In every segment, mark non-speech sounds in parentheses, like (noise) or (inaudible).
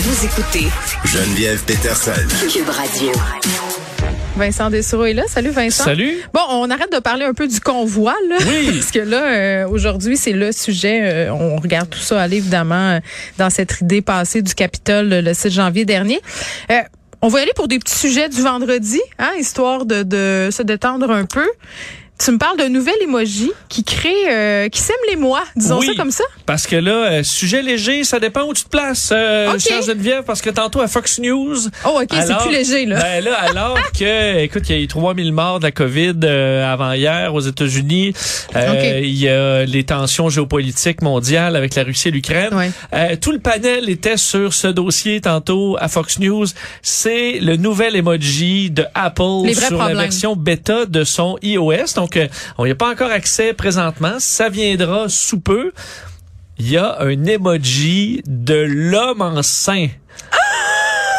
Vous écoutez Geneviève Peterson. Cube Radio. Vincent Dessureau est là. Salut Vincent. Salut. Bon, on arrête de parler un peu du convoi, là. Oui. (laughs) Parce que là, euh, aujourd'hui, c'est le sujet. euh, on regarde tout ça aller, évidemment, euh, dans cette idée passée du Capitole le 6 janvier dernier. Euh, on va y aller pour des petits sujets du vendredi, hein, histoire de, de se détendre un peu. Tu me parles d'un nouvel emoji qui crée, euh, qui sème les mois, disons Oui. ça comme ça? Parce que là, euh, sujet léger, ça dépend où tu te places, euh, Ok. chère Geneviève, parce que tantôt à Fox News... Oh, ok, c'est plus léger, là. Ben là, alors (laughs) que, écoute, il y a eu 3000 morts de la COVID euh, avant hier aux États-Unis. Euh, Ok. Il y a les tensions géopolitiques mondiales avec la Russie et l'Ukraine. Ouais. Euh, tout le panel était sur ce dossier tantôt à Fox News. C'est le nouvel emoji de Apple sur la version bêta de son iOS. Donc, euh, on n'y a pas encore accès présentement. Ça viendra sous peu. Il y a un emoji de l'homme enceint.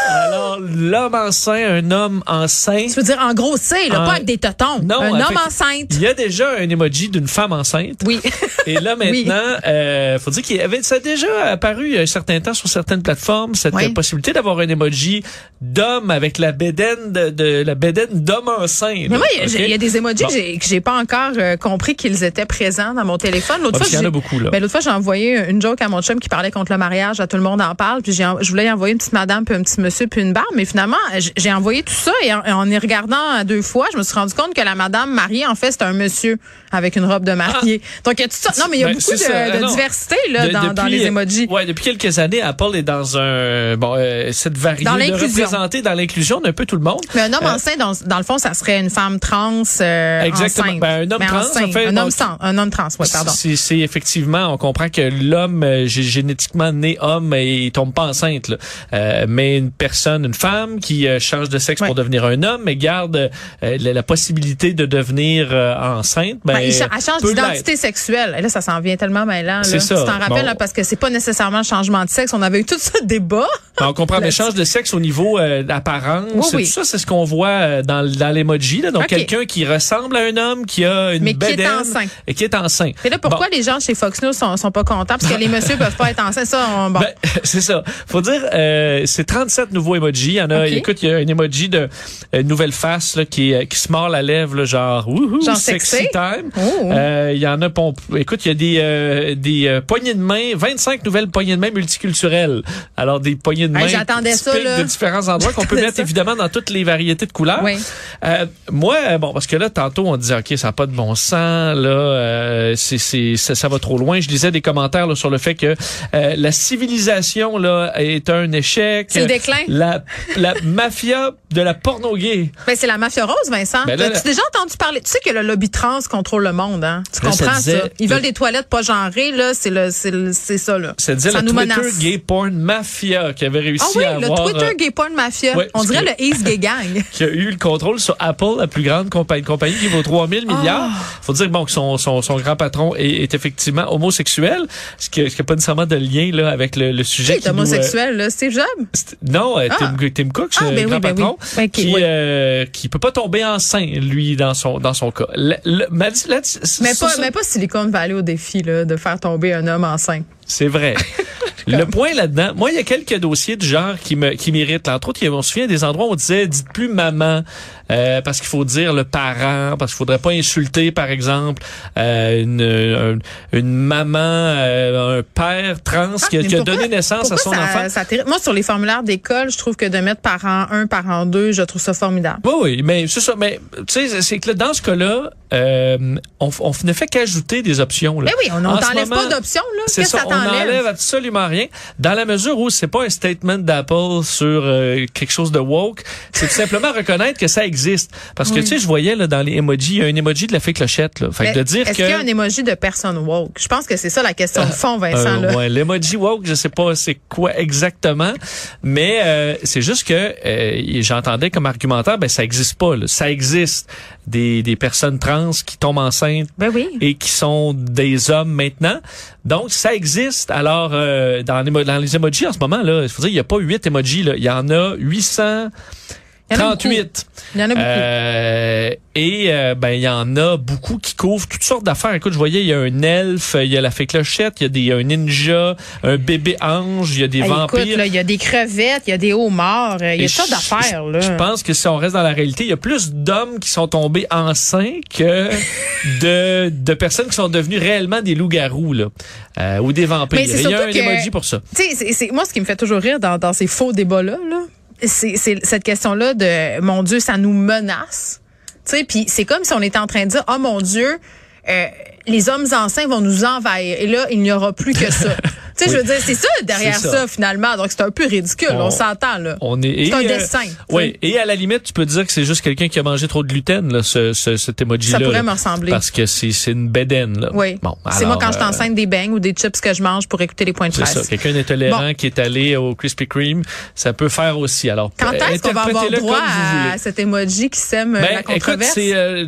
Alors, l'homme enceint, un homme enceint. Tu veux dire en gros, c'est, là, En- pas avec des totons. Non, un homme enceinte. Il y a déjà un emoji d'une femme enceinte. Oui. Et là (laughs) Oui. maintenant, euh, faut dire qu'il avait ça a déjà apparu il y a un certain temps sur certaines plateformes cette Oui. possibilité d'avoir un emoji d'homme avec la bédaine de, de- la bédaine d'homme enceinte. Mais moi, il y a- OK? il y, a des emojis Bon. que j'ai- pas encore euh, compris qu'ils étaient présents dans mon téléphone. L'autre parce qu'il y en a beaucoup là. ben, l'autre fois, j'ai envoyé une joke à mon chum qui parlait contre le mariage, à tout le monde en parle, puis je voulais y envoyer une petite madame, puis un petit monsieur, puis une barbe, mais finalement, j'ai envoyé tout ça et en, en y regardant deux fois, je me suis rendu compte que la madame mariée, en fait, c'est un monsieur avec une robe de mariée. Donc, il y a tout ça. Non, mais il y a Ben, beaucoup de, de Ah, diversité là, De- dans, dans les emojis. Ouais, depuis quelques années, Apple est dans un bon euh, cette variété Dans de l'inclusion. représenter dans l'inclusion d'un peu tout le monde. Mais un homme Euh, enceinte, dans, dans le fond, ça serait une femme trans euh, Exactement. enceinte. Ben, un homme Mais trans, enceinte. en fait, un, homme sans- un homme trans, oui, pardon. C'est effectivement, on comprend que l'homme euh, gé- génétiquement né homme et il tombe pas enceinte. là. Euh, mais une personne, une femme qui euh, change de sexe Ouais. pour devenir un homme, mais garde euh, la, la possibilité de devenir euh, enceinte. Ben, Ben, il elle change d'identité sexuelle. Et là, ça s'en vient tellement mêlant. là. C'est ça. Tu t'en rappelles, Bon. là, parce que c'est pas nécessairement le changement de sexe. On avait eu tout ce débat. Ben, on comprend, mais (laughs) Là-dessus. change de sexe au niveau euh, d'apparence. Oui, oui. Tout ça, c'est ce qu'on voit euh, dans, dans l'emoji. Donc, quelqu'un qui ressemble à un homme, qui a une Mais qui est bedaine enceint. et qui est enceinte. Et là, pourquoi Bon. les gens chez Fox News sont, sont pas contents? Parce que les (laughs) messieurs peuvent pas être enceintes. Ça, on, bon. Ben, (laughs) c'est ça. Faut dire, euh, c'est 37 nouveaux emojis. Il y en a, Ok. écoute, il y a un emoji de euh, nouvelle face là, qui, euh, qui se mord la lèvre, là, genre, wouhou, Genre sexy sexy? time. Oh. Euh, Il y en a, pon- écoute, il y a des, euh, des euh, poignées de main, 25 nouvelles poignées de main multiculturelles. Alors, des poignées de main Hey, j'attendais ça, là. de différents endroits qu'on peut (laughs) mettre ça. évidemment dans toutes les variétés de couleurs. Oui. Euh, moi, bon, parce que là, tantôt, on disait, OK, ça n'a pas de bon sens, là, euh, c'est, c'est, ça, ça va trop loin. Je lisais des commentaires là, sur le fait que euh, la civilisation là est un échec. C'est le déclin. La, la mafia de la porno gay. Ben, c'est la mafia rose, Vincent. Ben là, As-tu déjà entendu parler? Tu sais que le lobby trans contrôle le monde, hein? Tu Là, ça comprends disait- ça? Ils veulent des toilettes pas genrées, là. C'est le, c'est le- c'est ça, là. Ça disait ça la nous Twitter menace. Gay Porn Mafia qui avait réussi Ah oui, à le. Twitter euh, Gay Porn Mafia. ouais, On dirait que- le East Gay Gang. (laughs) qui a eu le contrôle sur Apple, la plus grande compagnie, compagnie qui vaut 3000 Ah. milliards. Faut dire bon que son, son, son grand patron est, est effectivement homosexuel, ce qui n'a pas nécessairement de lien là avec le, le sujet Qui est qui nous, euh, homosexuel, là? Steve Jobs? non, euh, Ah. Tim, Tim Cook, Ah, le ben grand oui, ben patron, oui. Ben, ok, qui oui. euh, qui peut pas tomber enceint lui dans son dans son cas. Le- là, Mais ça, pas, mais pas Silicon Valley au défi, là, de faire tomber un homme enceinte. C'est vrai. (laughs) le point là-dedans, moi il y a quelques dossiers du genre qui me qui m'irritent. Entre autres, on se souvient des endroits où on disait dites plus maman euh, parce qu'il faut dire le parent parce qu'il faudrait pas insulter par exemple euh, une, un- une maman euh, un père trans qui, a, Ah, qui a donné naissance à son ça, enfant. ça? Moi, sur les formulaires d'école, je trouve que de mettre parent 1, parent 2, je trouve ça formidable. Oui, oui, mais c'est ça. Mais tu sais, c'est que là, dans ce cas-là, euh, on, on ne fait qu'ajouter des options. Là. Mais oui, on moment, pas d'options, Qu'est-ce que ça, ça on n'enlève absolument rien. Dans la mesure où c'est pas un statement d'Apple sur euh, quelque chose de woke, c'est tout simplement (laughs) reconnaître que ça existe. Parce que Oui. tu sais, je voyais là dans les emojis, il y a un emoji de la fée clochette. Là. Fait que de dire Est-ce que qu'il y a un emoji de personne woke? Je pense que c'est ça la question de fond, Vincent. euh, ouais, l'emoji woke, je sais pas c'est quoi exactement, mais euh, c'est juste que euh, j'entendais comme argumentaire, ben ça existe pas. Là. Ça existe des, des personnes trans qui tombent enceintes Ben oui. et qui sont des hommes maintenant. Donc, ça existe. Alors, euh, dans, dans les emojis en ce moment, là, il faut dire, il n'y a pas huit emojis. Là. Il y en a 800... Il y en a 38. Il y en a beaucoup. Euh, et euh, ben il y en a beaucoup qui couvrent toutes sortes d'affaires. Écoute, je voyais il y a un elfe, il y a la fée clochette, il y a des un ninja, un bébé ange, il y a des vampires. écoute, là, il y a des crevettes, il y a des homards, euh, il y a toutes d'affaires. là. Je pense que si on reste dans la réalité, il y a plus d'hommes qui sont tombés enceints que (laughs) de, de personnes qui sont devenues réellement des loups-garous là, euh, ou des vampires. Mais Il y a un que- emoji pour ça. Tu sais, moi, ce qui me fait toujours rire dans, dans ces faux débats-là, là, c'est c'est cette question-là de, mon Dieu, ça nous menace. Tu sais, puis c'est comme si on était en train de dire, oh mon Dieu, euh, les hommes enceints vont nous envahir. Et là, il n'y aura plus que ça. (laughs) tu sais, je veux dire, c'est ça derrière ça. ça. finalement. Donc, c'est un peu ridicule. On, On- s'entend, là. On est, C'est un euh, dessin. Oui, et à la limite, tu peux dire que c'est juste quelqu'un qui a mangé trop de gluten, là, ce, ce, cet emoji-là. Ça pourrait me ressembler. Parce que c'est c'est une bédaine. Là. Oui. Bon, c'est moi quand je euh, t'enceinte des beignes ou des chips que je mange pour écouter les points de C'est ça. presse. Quelqu'un d'intolérant qui est allé au Krispy Kreme, ça peut faire aussi. Alors, Quand euh, est-ce qu'on va avoir droit à cet emoji qui sème euh, Ben, la écoute, controverse? c'est euh,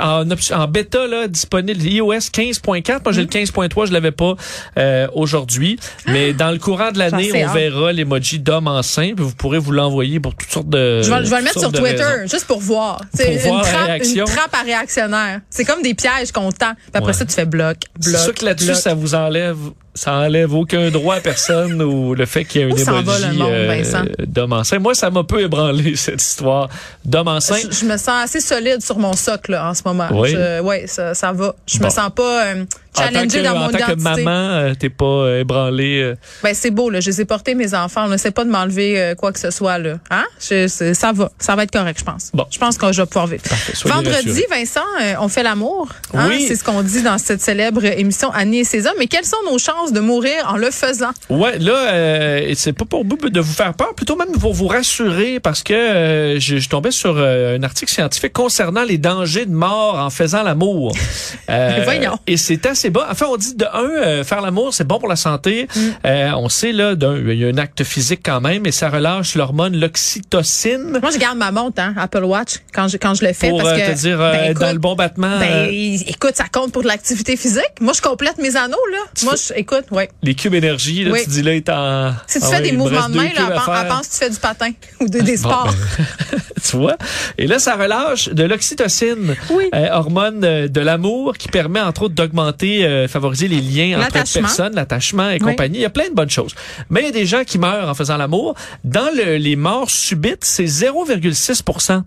en, en bêta là, disponible iOS 15.4. Moi, j'ai le 15.3, je l'avais pas euh, aujourd'hui, mais dans le courant de l'année, on verra l'emoji d'homme enceint, puis vous pourrez vous l'envoyer pour toutes sortes de Je vais, je vais le mettre sur Twitter, raisons. juste pour voir. C'est une, une trappe à réactionnaire. C'est comme des pièges qu'on tend. Puis après Ouais. ça, tu fais bloc, C'est bloc. sûr que là-dessus, ça vous enlève, ça enlève aucun droit à personne ou le fait qu'il y ait un Où s'en va emoji le monde, euh, d'homme enceint. Moi, ça m'a peu ébranlé (laughs) cette histoire d'homme enceint. je, je me sens assez solide sur mon socle là, en ce moment. Oui. Je- ouais, ça, ça va. Je Bon. me sens pas euh, challengée que, dans mon en tant que identité. maman, euh, t'es pas euh, ébranlé. euh, Ben c'est beau là, je les ai portés mes enfants. On ne sait pas de m'enlever euh, quoi que ce soit là. Hein? Je- ça va, ça va être correct, je pense. Bon. Je pense que je vais pouvoir vivre. Vendredi, rassurés. Vincent, on fait l'amour. Hein? Oui. C'est ce qu'on dit dans cette célèbre émission Annie et ses hommes. Mais quelles sont nos chances de mourir en le faisant? Ouais, là, euh, c'est pas pour but de vous faire peur, plutôt même pour vous rassurer, parce que euh, je, je tombais sur euh, un article scientifique concernant les dangers de mort en faisant l'amour. (laughs) Euh, Voyons. Et c'est assez bas. Enfin, on dit de un, euh, faire l'amour, c'est bon pour la santé. Mm. Euh, on sait là, d'un, il y a un acte physique quand même, et ça relâche l'hormone l'oxytocine. Moi, je garde ma montre, hein, Apple Watch, quand je, quand je le fais. Pour parce que, te dire euh, ben, écoute, dans le bon battement, ben, écoute, ça compte pour de l'activité physique. Moi, je complète mes anneaux, là. Moi, je, écoute, ouais. les cubes énergie, là, Oui. tu dis là, est en. Si tu ah fais ouais, des mouvements de main, là, elle, à pen- elle faire. pense que tu fais du patin (laughs) ou de- des Bon, sports. ben, (laughs) tu vois? Et là, ça relâche de l'oxytocine, Oui. euh, hormone de l'amour qui permet entre autres d'augmenter, euh, favoriser les liens entre L'attachement. personnes, l'attachement et Oui. compagnie. Il y a plein de bonnes choses. Mais il y a des gens qui meurent en faisant l'amour. Dans le- les morts subites, c'est 0,6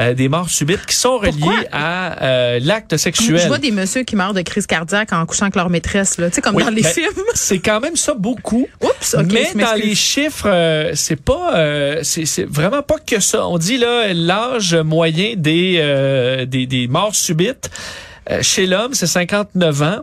euh, des morts subites qui sont reliées Mm. Pourquoi? à euh, l'acte sexuel. Je vois des messieurs qui meurent de crise cardiaque en couchant avec leur maîtresse, là. Tu sais, comme Oui, dans les ben, films. (laughs) C'est quand même ça beaucoup. Oups, Mais dans les chiffres, euh, c'est pas, euh, c'est c'est vraiment pas que ça. On dit là l'âge moyen des, euh, des des morts subites. euh, chez l'homme, c'est 59 ans.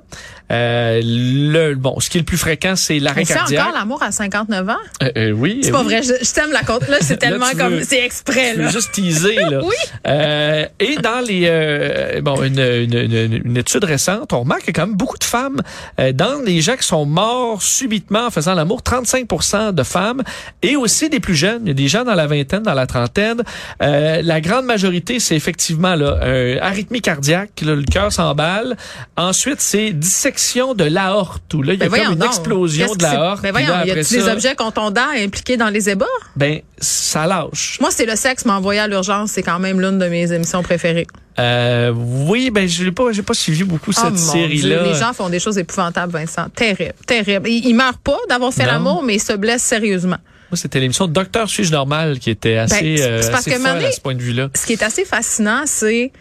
Euh, le bon, ce qui est le plus fréquent, c'est l'arrêt cardiaque. encore l'amour à 59 ans? Euh, euh, oui, C'est pas oui. vrai, je, je t'aime la compte. Là, c'est (laughs) tellement tu comme, veux- c'est exprès, veux là. juste teaser là. (laughs) Oui. Euh, et dans les euh, bon une, une, une- une étude récente, on remarque qu'il y a quand même beaucoup de femmes euh, dans les gens qui sont morts subitement en faisant l'amour, 35% de femmes et aussi des plus jeunes. Il y a des gens dans la vingtaine, dans la trentaine. Euh, la grande majorité, c'est effectivement là euh, arythmie cardiaque, là, le cœur s'emballe. Ensuite, c'est dissection de l'aorte où là il y a Ben comme une donc. explosion de l'aorte. Ben voyons, là, y après a-tu des ça, objets contondants impliqués dans les ébats? Ben ça lâche. Moi, c'est le sexe m'envoyer à l'urgence. C'est quand même l'une de mes émissions préférées. Euh, oui, ben je l'ai pas, j'ai pas suivi beaucoup Oh, cette mon série-là. Les gens font des choses épouvantables, Vincent. Terrible, terrible. Ils, ils meurent pas d'avoir fait l'amour, mais ils se blessent sérieusement. Moi, c'était l'émission Docteur suis-je normal qui était assez, Ben, c'est- euh, c'est parce assez que folle à ce point de vue-là. Ce qui est assez fascinant, c'est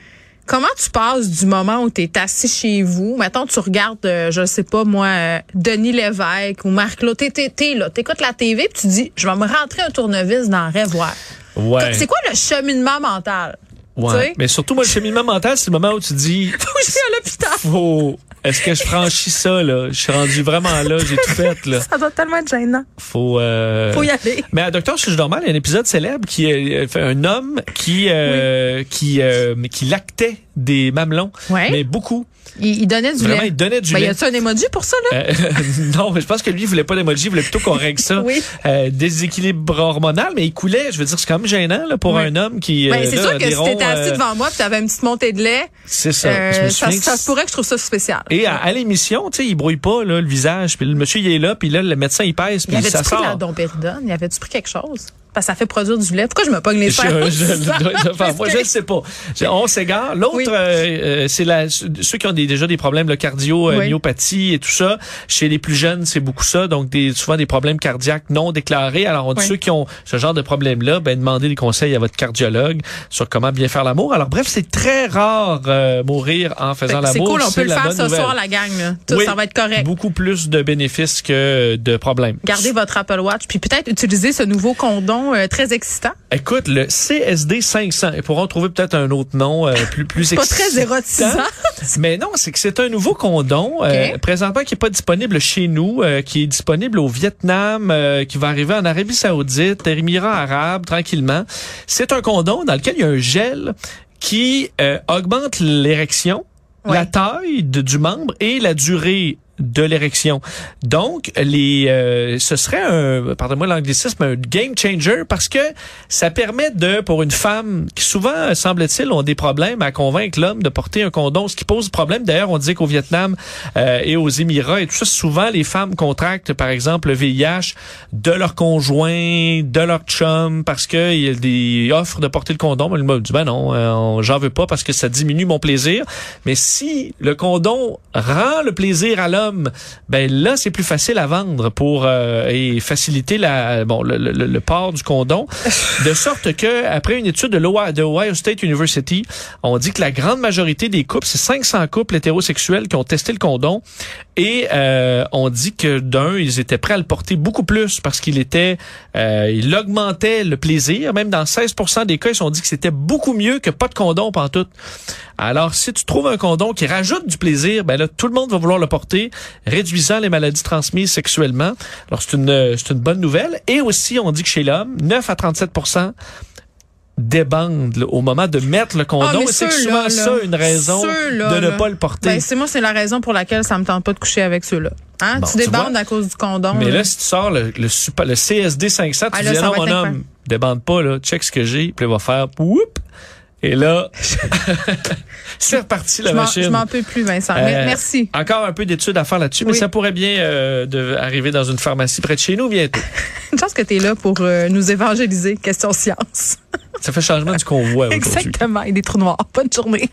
comment tu passes du moment où tu es assis chez vous? Mettons, tu regardes, euh, je sais pas moi, euh, Denis Lévesque ou Marc-Claude. T'es, t'es, là, t'écoutes la TV puis tu dis, je vais me rentrer un tournevis dans le voir. Ouais. C'est quoi le cheminement mental? ouais. tu sais? Mais surtout, moi, le cheminement mental, c'est le moment où tu dis, (laughs) Faut que je à l'hôpital. faut, est-ce que je franchis ça, là? Je suis rendu vraiment là, j'ai tout fait, là. Ça doit tellement être gênant. Faut, euh... Faut y aller. Mais à Docteur suis-je normal, il y a un épisode célèbre qui est fait un homme qui, euh, qui, euh, qui lactait des mamelons. Ouais. Mais beaucoup. Il, il donnait du Vraiment, lait. il donnait du Ben, y lait. a-tu un emoji pour ça, là? Euh, (laughs) non, mais je pense que lui, il voulait pas d'emoji, il voulait plutôt qu'on règle ça. (laughs) Oui. Euh, déséquilibre hormonal, mais il coulait. Je veux dire, c'est quand même gênant là, pour Oui. un homme qui. Ben, euh, c'est là, sûr que si t'étais assis devant moi puis t'avais une petite montée de lait, C'est ça. euh, ça, se pourrait que je trouve ça spécial. Et à, à l'émission, tu sais, il brouille pas là, le visage. Puis le monsieur, il est là, puis là, le médecin, il pèse, Il puis avait-tu ça pris de la sort. dompéridone? Il avait-tu pris quelque chose? Parce que ça fait produire du lait. Pourquoi je me pogne les Je, serres? je- je- ne (laughs) sais pas. On s'égare. L'autre, Oui. euh, euh, c'est la, ceux qui ont des- déjà des problèmes de cardio, euh, Oui. myopathie et tout ça. Chez les plus jeunes, c'est beaucoup ça. Donc, des, souvent des problèmes cardiaques non déclarés. Alors, on dit Oui. ceux qui ont ce genre de problème-là, ben, demandez des conseils à votre cardiologue sur comment bien faire l'amour. Alors, bref, c'est très rare euh, mourir en faisant C'est l'amour. cool, on peut le faire ce nouvelle. soir, la gang. Tout, Oui. ça va être correct. Beaucoup plus de bénéfices que de problèmes. Gardez votre Apple Watch, puis peut-être utiliser ce nouveau condom euh, très excitant. Écoute, le CSD 500, ils pourront trouver peut-être un autre nom euh, plus plus (laughs) Pas très excitant. érotisant. (laughs) Mais non, c'est que c'est un nouveau condom euh, présentement qui est pas disponible chez nous, qui est disponible au Vietnam, qui va arriver en Arabie Saoudite, Émirats Arabes, tranquillement. C'est un condom dans lequel il y a un gel qui augmente l'érection, Ouais. la taille de- du membre et la durée de l'érection. Donc, les, euh, ce serait un, pardonnez-moi l'anglicisme, un game changer parce que ça permet de, pour une femme qui souvent, semble-t-il, ont des problèmes à convaincre l'homme de porter un condom, ce qui pose problème. D'ailleurs, on disait qu'au Vietnam euh, et aux Émirats et tout ça, souvent les femmes contractent, par exemple, le VIH de leur conjoint, de leur chum, parce que il y a des offres de porter le condom. Elle m'a dit, ben non, euh, j'en veux pas parce que ça diminue mon plaisir. Mais si le condom rend le plaisir à l'homme, ben là, c'est plus facile à vendre pour euh, et faciliter la bon le, le- le port du condom. (laughs) de sorte que après une étude de l'Ohio State University, on dit que la grande majorité des couples, c'est 500 couples hétérosexuels qui ont testé le condom et euh, on dit que d'un, ils étaient prêts à le porter beaucoup plus parce qu'il était, euh, il augmentait le plaisir. Même dans 16% des cas, ils se sont dit que c'était beaucoup mieux que pas de condom tout. Alors, si tu trouves un condom qui rajoute du plaisir, ben là, tout le monde va vouloir le porter, réduisant les maladies transmises sexuellement. Alors, c'est une, c'est une bonne nouvelle. Et aussi, on dit que chez l'homme, 9 à 37 débandent là, au moment de mettre le condom. Ah, c'est souvent là, ça une raison ceux-là, de ne là. pas le porter. Ben, c'est moi, c'est la raison pour laquelle ça me tente pas de coucher avec ceux-là. Hein? Bon, tu débandes à cause du condom. Mais là, si tu sors le, le, super, le CSD 500, tu Ah, là, dis, ça non, mon homme, débande pas, là, check ce que j'ai, puis il va faire, whoop, et là, (laughs) c'est reparti la je m'en- machine. je m'en peux plus, Vincent. Euh, Merci. Encore un peu d'études à faire là-dessus, mais ça pourrait bien euh, de, arriver dans une pharmacie près de chez nous bientôt. (laughs) Une chance que tu es là pour euh, nous évangéliser. Question science. Ça fait changement du convoi (laughs) aujourd'hui. Exactement. Et des trous noirs. Bonne journée.